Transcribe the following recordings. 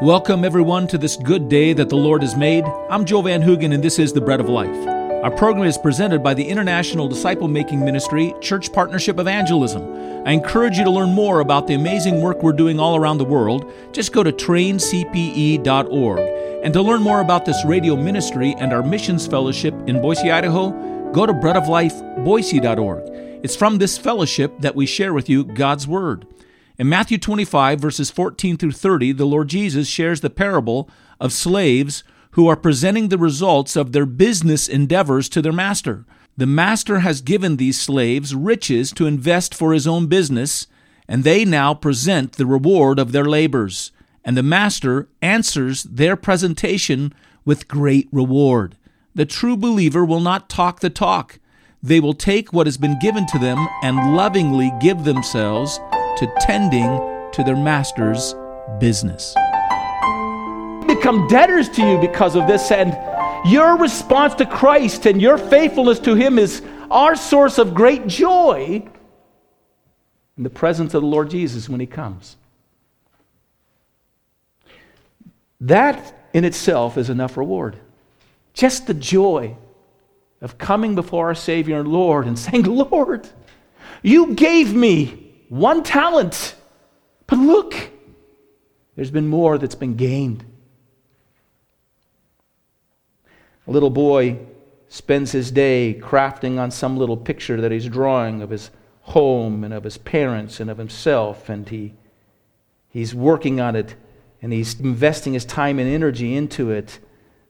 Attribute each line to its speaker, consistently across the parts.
Speaker 1: Welcome, everyone, to this good day that the Lord has made. I'm Joe Van Hoogen, and this is the Bread of Life. Our program is presented by the International Disciple Making Ministry Church Partnership Evangelism. I encourage you to learn more about the amazing work we're doing all around the world. Just go to traincpe.org. And to learn more about this radio ministry and our missions fellowship in Boise, Idaho, go to breadoflifeboise.org. It's from this fellowship that we share with you God's Word. In Matthew 25, verses 14 through 30, the Lord Jesus shares the parable of slaves who are presenting the results of their business endeavors to their master. The master has given these slaves riches to invest for his own business, and they now present the reward of their labors. And the master answers their presentation with great reward. The true believer will not talk the talk. They will take what has been given to them and lovingly give themselves to tending to their master's business.
Speaker 2: Become debtors to you because of this, and your response to Christ and your faithfulness to Him is our source of great joy in the presence of the Lord Jesus when He comes. That in itself is enough reward. Just the joy of coming before our Savior and Lord and saying, Lord, you gave me one talent. But look, there's been more that's been gained. A little boy spends his day crafting on some little picture that he's drawing of his home and of his parents and of himself, and he, he's working on it and he's investing his time and energy into it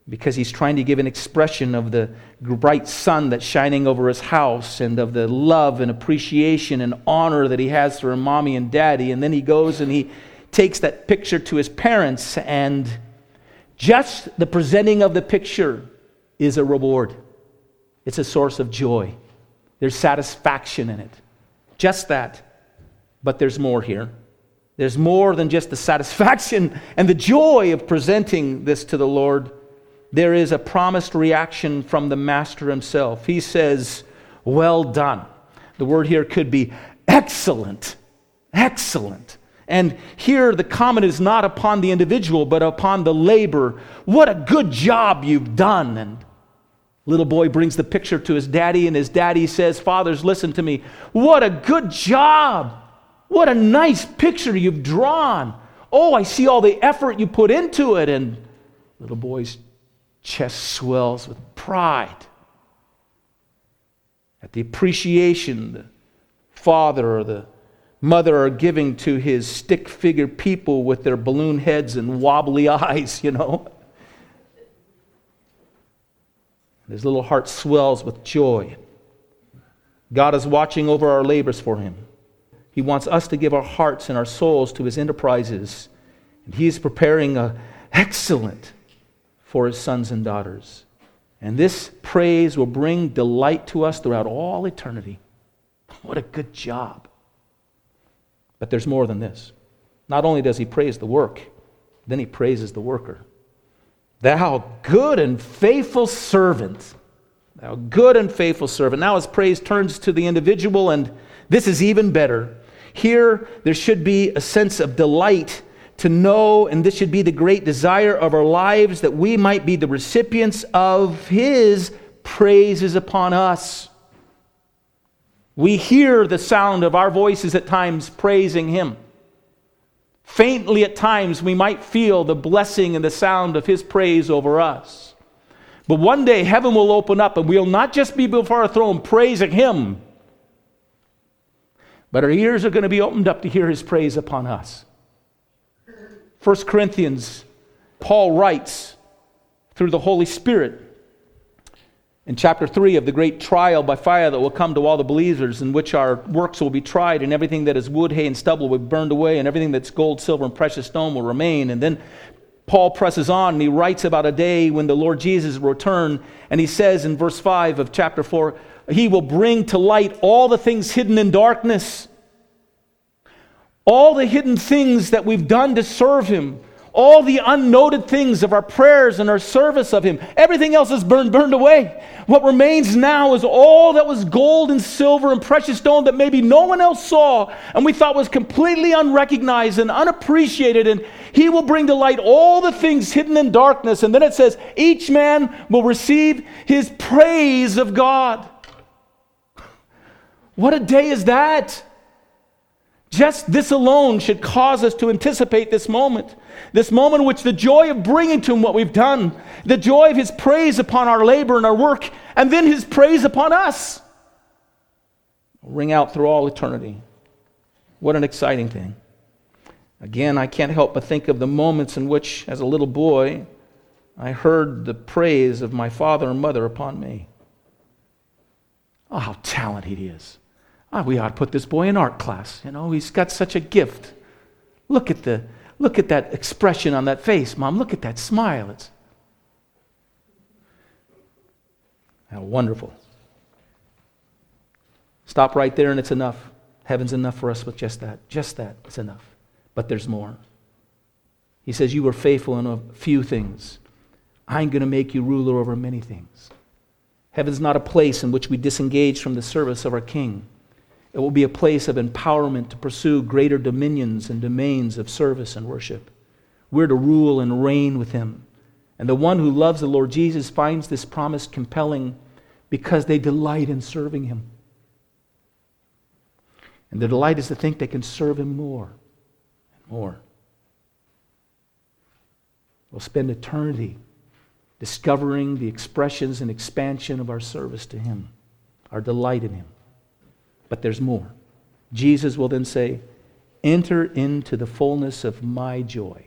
Speaker 2: because he's trying to give an expression of the bright sun that's shining over his house and of the love and appreciation and honor that he has for mommy and daddy. And then he goes and he takes that picture to his parents, and just the presenting of the picture is a reward. It's a source of joy. There's satisfaction in it. Just that. But there's more here. There's more than just the satisfaction and the joy of presenting this to the Lord there is a promised reaction from the master himself. He says, Well done. The word here could be excellent. Excellent. And here the comment is not upon the individual, but upon the labor. What a good job you've done. And little boy brings the picture to his daddy, and his daddy says, Fathers, listen to me. What a good job. What a nice picture you've drawn. Oh, I see all the effort you put into it. And little boy's chest swells with pride at the appreciation the father or the mother are giving to his stick figure people with their balloon heads and wobbly eyes, you know. His little heart swells with joy. God is watching over our labors for him. He wants us to give our hearts and our souls to his enterprises. And he is preparing an excellent for his sons and daughters. And this praise will bring delight to us throughout all eternity. What a good job. But there's more than this. Not only does he praise the work, then he praises the worker. Thou good and faithful servant. Thou good and faithful servant. Now his praise turns to the individual, and this is even better. Here, there should be a sense of delight to know, and this should be the great desire of our lives, that we might be the recipients of His praises upon us. We hear the sound of our voices at times praising Him. Faintly at times, we might feel the blessing and the sound of His praise over us. But one day, heaven will open up, and we'll not just be before our throne praising Him, but our ears are going to be opened up to hear His praise upon us. 1 Corinthians, Paul writes through the Holy Spirit in chapter 3 of the great trial by fire that will come to all the believers, in which our works will be tried, and everything that is wood, hay, and stubble will be burned away, and everything that's gold, silver, and precious stone will remain. And then Paul presses on and he writes about a day when the Lord Jesus will return, and he says in verse 5 of chapter 4, He will bring to light all the things hidden in darkness all the hidden things that we've done to serve Him, all the unnoted things of our prayers and our service of Him. Everything else is burned, burned away. What remains now is all that was gold and silver and precious stone that maybe no one else saw and we thought was completely unrecognized and unappreciated. And He will bring to light all the things hidden in darkness. And then it says, each man will receive his praise of God. What a day is that! Just this alone should cause us to anticipate this moment. This moment in which the joy of bringing to Him what we've done, the joy of His praise upon our labor and our work, and then His praise upon us ring out through all eternity. What an exciting thing. Again, I can't help but think of the moments in which, as a little boy, I heard the praise of my father and mother upon me. Oh, how talented he is. Oh, we ought to put this boy in art class. You know, he's got such a gift. Look at the look at that expression on that face, Mom. Look at that smile. It's how wonderful. Stop right there and it's enough. Heaven's enough for us with just that. Just that. It's enough. But there's more. He says, You were faithful in a few things. I'm going to make you ruler over many things. Heaven's not a place in which we disengage from the service of our King. It will be a place of empowerment to pursue greater dominions and domains of service and worship. We're to rule and reign with Him. And the one who loves the Lord Jesus finds this promise compelling because they delight in serving Him. And the delight is to think they can serve Him more and more. We'll spend eternity discovering the expressions and expansion of our service to Him, our delight in Him. But there's more. Jesus will then say, Enter into the fullness of my joy.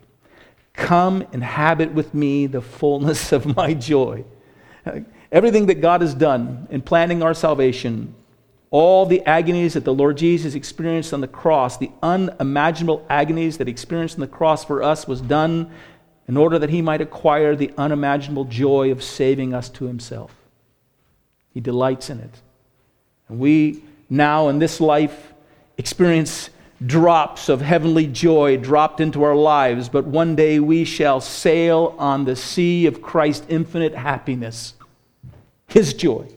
Speaker 2: Come inhabit with me the fullness of my joy. Everything that God has done in planning our salvation, all the agonies that the Lord Jesus experienced on the cross, the unimaginable agonies that he experienced on the cross for us, was done in order that he might acquire the unimaginable joy of saving us to himself. He delights in it. And we now in this life experience drops of heavenly joy dropped into our lives, but one day we shall sail on the sea of Christ's infinite happiness, His joy.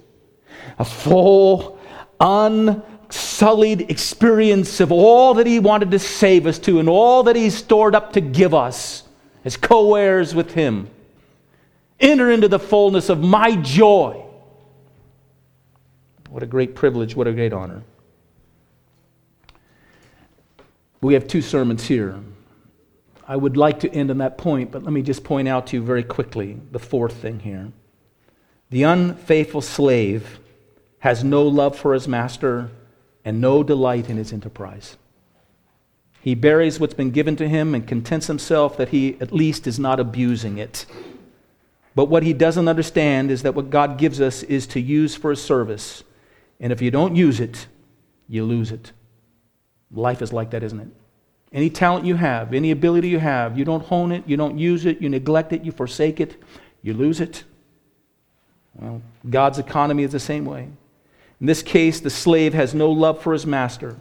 Speaker 2: A full, unsullied experience of all that He wanted to save us to and all that He stored up to give us as co heirs with Him. Enter into the fullness of my joy. What a great privilege, what a great honor. We have two sermons here. I would like to end on that point, but let me just point out to you very quickly the fourth thing here. The unfaithful slave has no love for his master and no delight in his enterprise. He buries what's been given to him and contents himself that he at least is not abusing it. But what he doesn't understand is that what God gives us is to use for a service and if you don't use it, you lose it. Life is like that, isn't it? Any talent you have, any ability you have, you don't hone it, you don't use it, you neglect it, you forsake it, you lose it. Well, God's economy is the same way. In this case, the slave has no love for his master.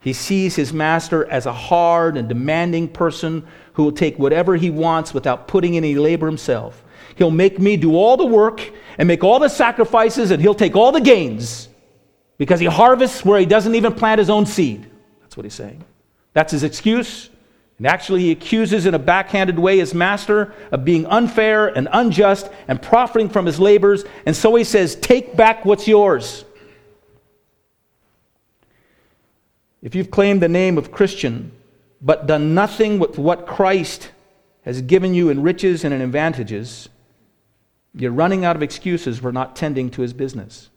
Speaker 2: He sees his master as a hard and demanding person who will take whatever he wants without putting any labor himself. He'll make me do all the work and make all the sacrifices, and he'll take all the gains because he harvests where he doesn't even plant his own seed. That's what he's saying. That's his excuse. And actually, he accuses in a backhanded way his master of being unfair and unjust and profiting from his labors. And so he says, Take back what's yours. If you've claimed the name of Christian, but done nothing with what Christ has given you in riches and in advantages, you're running out of excuses for not tending to his business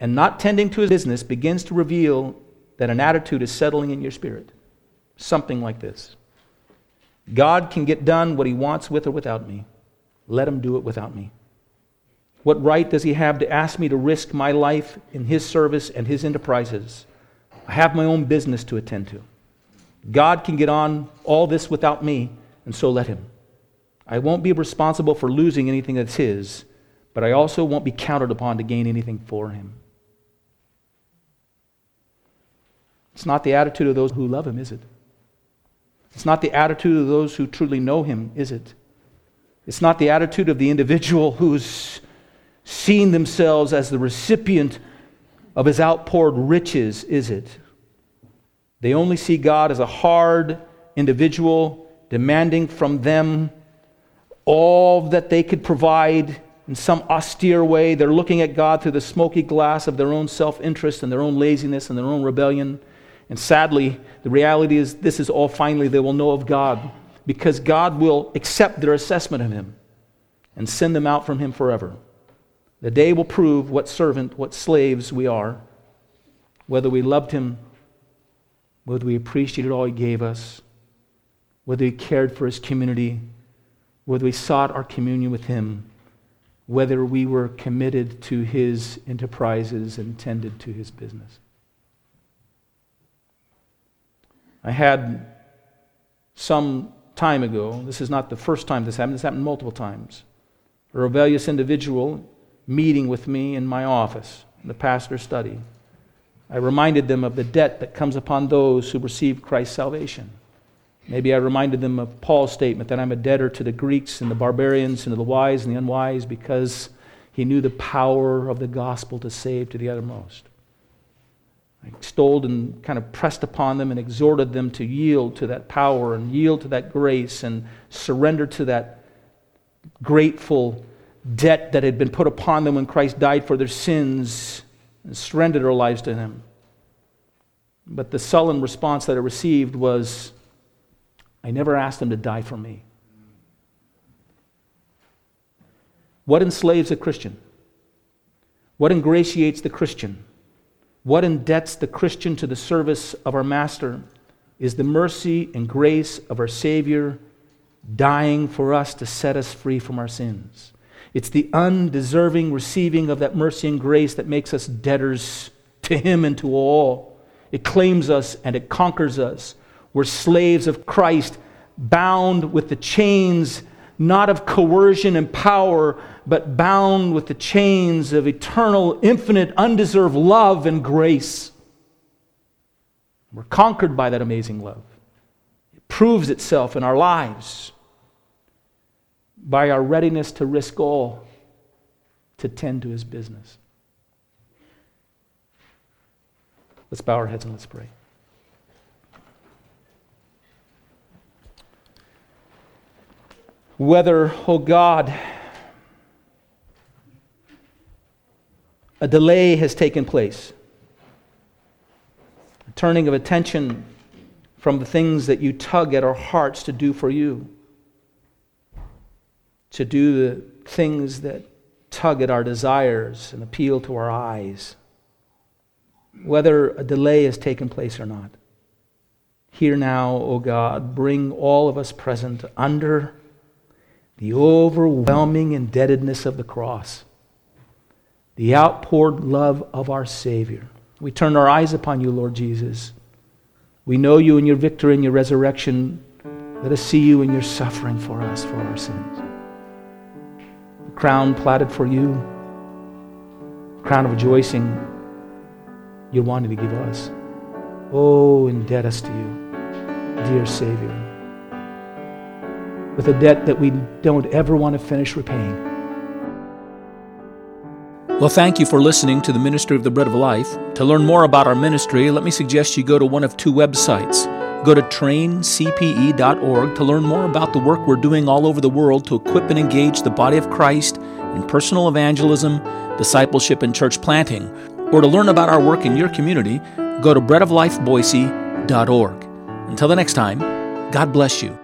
Speaker 2: and not tending to his business begins to reveal that an attitude is settling in your spirit. Something like this God can get done what he wants with or without me. Let him do it without me. What right does he have to ask me to risk my life in his service and his enterprises? I have my own business to attend to. God can get on all this without me, and so let him. I won't be responsible for losing anything that's his, but I also won't be counted upon to gain anything for him. It's not the attitude of those who love him, is it? It's not the attitude of those who truly know Him, is it? It's not the attitude of the individual who's seen themselves as the recipient of His outpoured riches, is it? They only see God as a hard individual demanding from them all that they could provide in some austere way. They're looking at God through the smoky glass of their own self interest and their own laziness and their own rebellion. And sadly, the reality is this is all finally they will know of God because God will accept their assessment of Him and send them out from Him forever. The day will prove what servant, what slaves we are, whether we loved Him, whether we appreciated all He gave us, whether we cared for His community, whether we sought our communion with Him, whether we were committed to His enterprises and tended to His business. I had some time ago, this is not the first time this happened, this happened multiple times, a rebellious individual meeting with me in my office, in the pastor's study. I reminded them of the debt that comes upon those who receive Christ's salvation. Maybe I reminded them of Paul's statement that I'm a debtor to the Greeks and the barbarians and to the wise and the unwise because he knew the power of the gospel to save to the uttermost. I extolled and kind of pressed upon them and exhorted them to yield to that power and yield to that grace and surrender to that grateful debt that had been put upon them when Christ died for their sins and surrendered their lives to Him. But the sullen response that I received was, I never asked Him to die for me. What enslaves a Christian? What ingratiates the Christian? What indebts the Christian to the service of our Master is the mercy and grace of our Savior dying for us to set us free from our sins. It's the undeserving receiving of that mercy and grace that makes us debtors to Him and to all. It claims us and it conquers us. We're slaves of Christ, bound with the chains not of coercion and power, but bound with the chains of eternal, infinite, undeserved love and grace. We're conquered by that amazing love. It proves itself in our lives by our readiness to risk all to tend to his business. Let's bow our heads and let's pray. Whether, oh God, a delay has taken place, a turning of attention from the things that you tug at our hearts to do for you, to do the things that tug at our desires and appeal to our eyes, whether a delay has taken place or not. Here now, O oh God, bring all of us present under the overwhelming indebtedness of the cross, the outpoured love of our Savior. We turn our eyes upon you, Lord Jesus. We know you in your victory and your resurrection. Let us see you in your suffering for us, for our sins. The crown platted for you, the crown of rejoicing you're wanting to give us. Oh, indebted us to you, dear Savior with a debt that we don't ever want to finish repaying.
Speaker 1: Well, thank you for listening to the Ministry of the Bread of Life. To learn more about our ministry, let me suggest you go to one of two websites. Go to traincpe.org to learn more about the work we're doing all over the world to equip and engage the body of Christ in personal evangelism, discipleship, and church planting. Or to learn about our work in your community, go to breadoflifeboise.org. Until the next time, God bless you.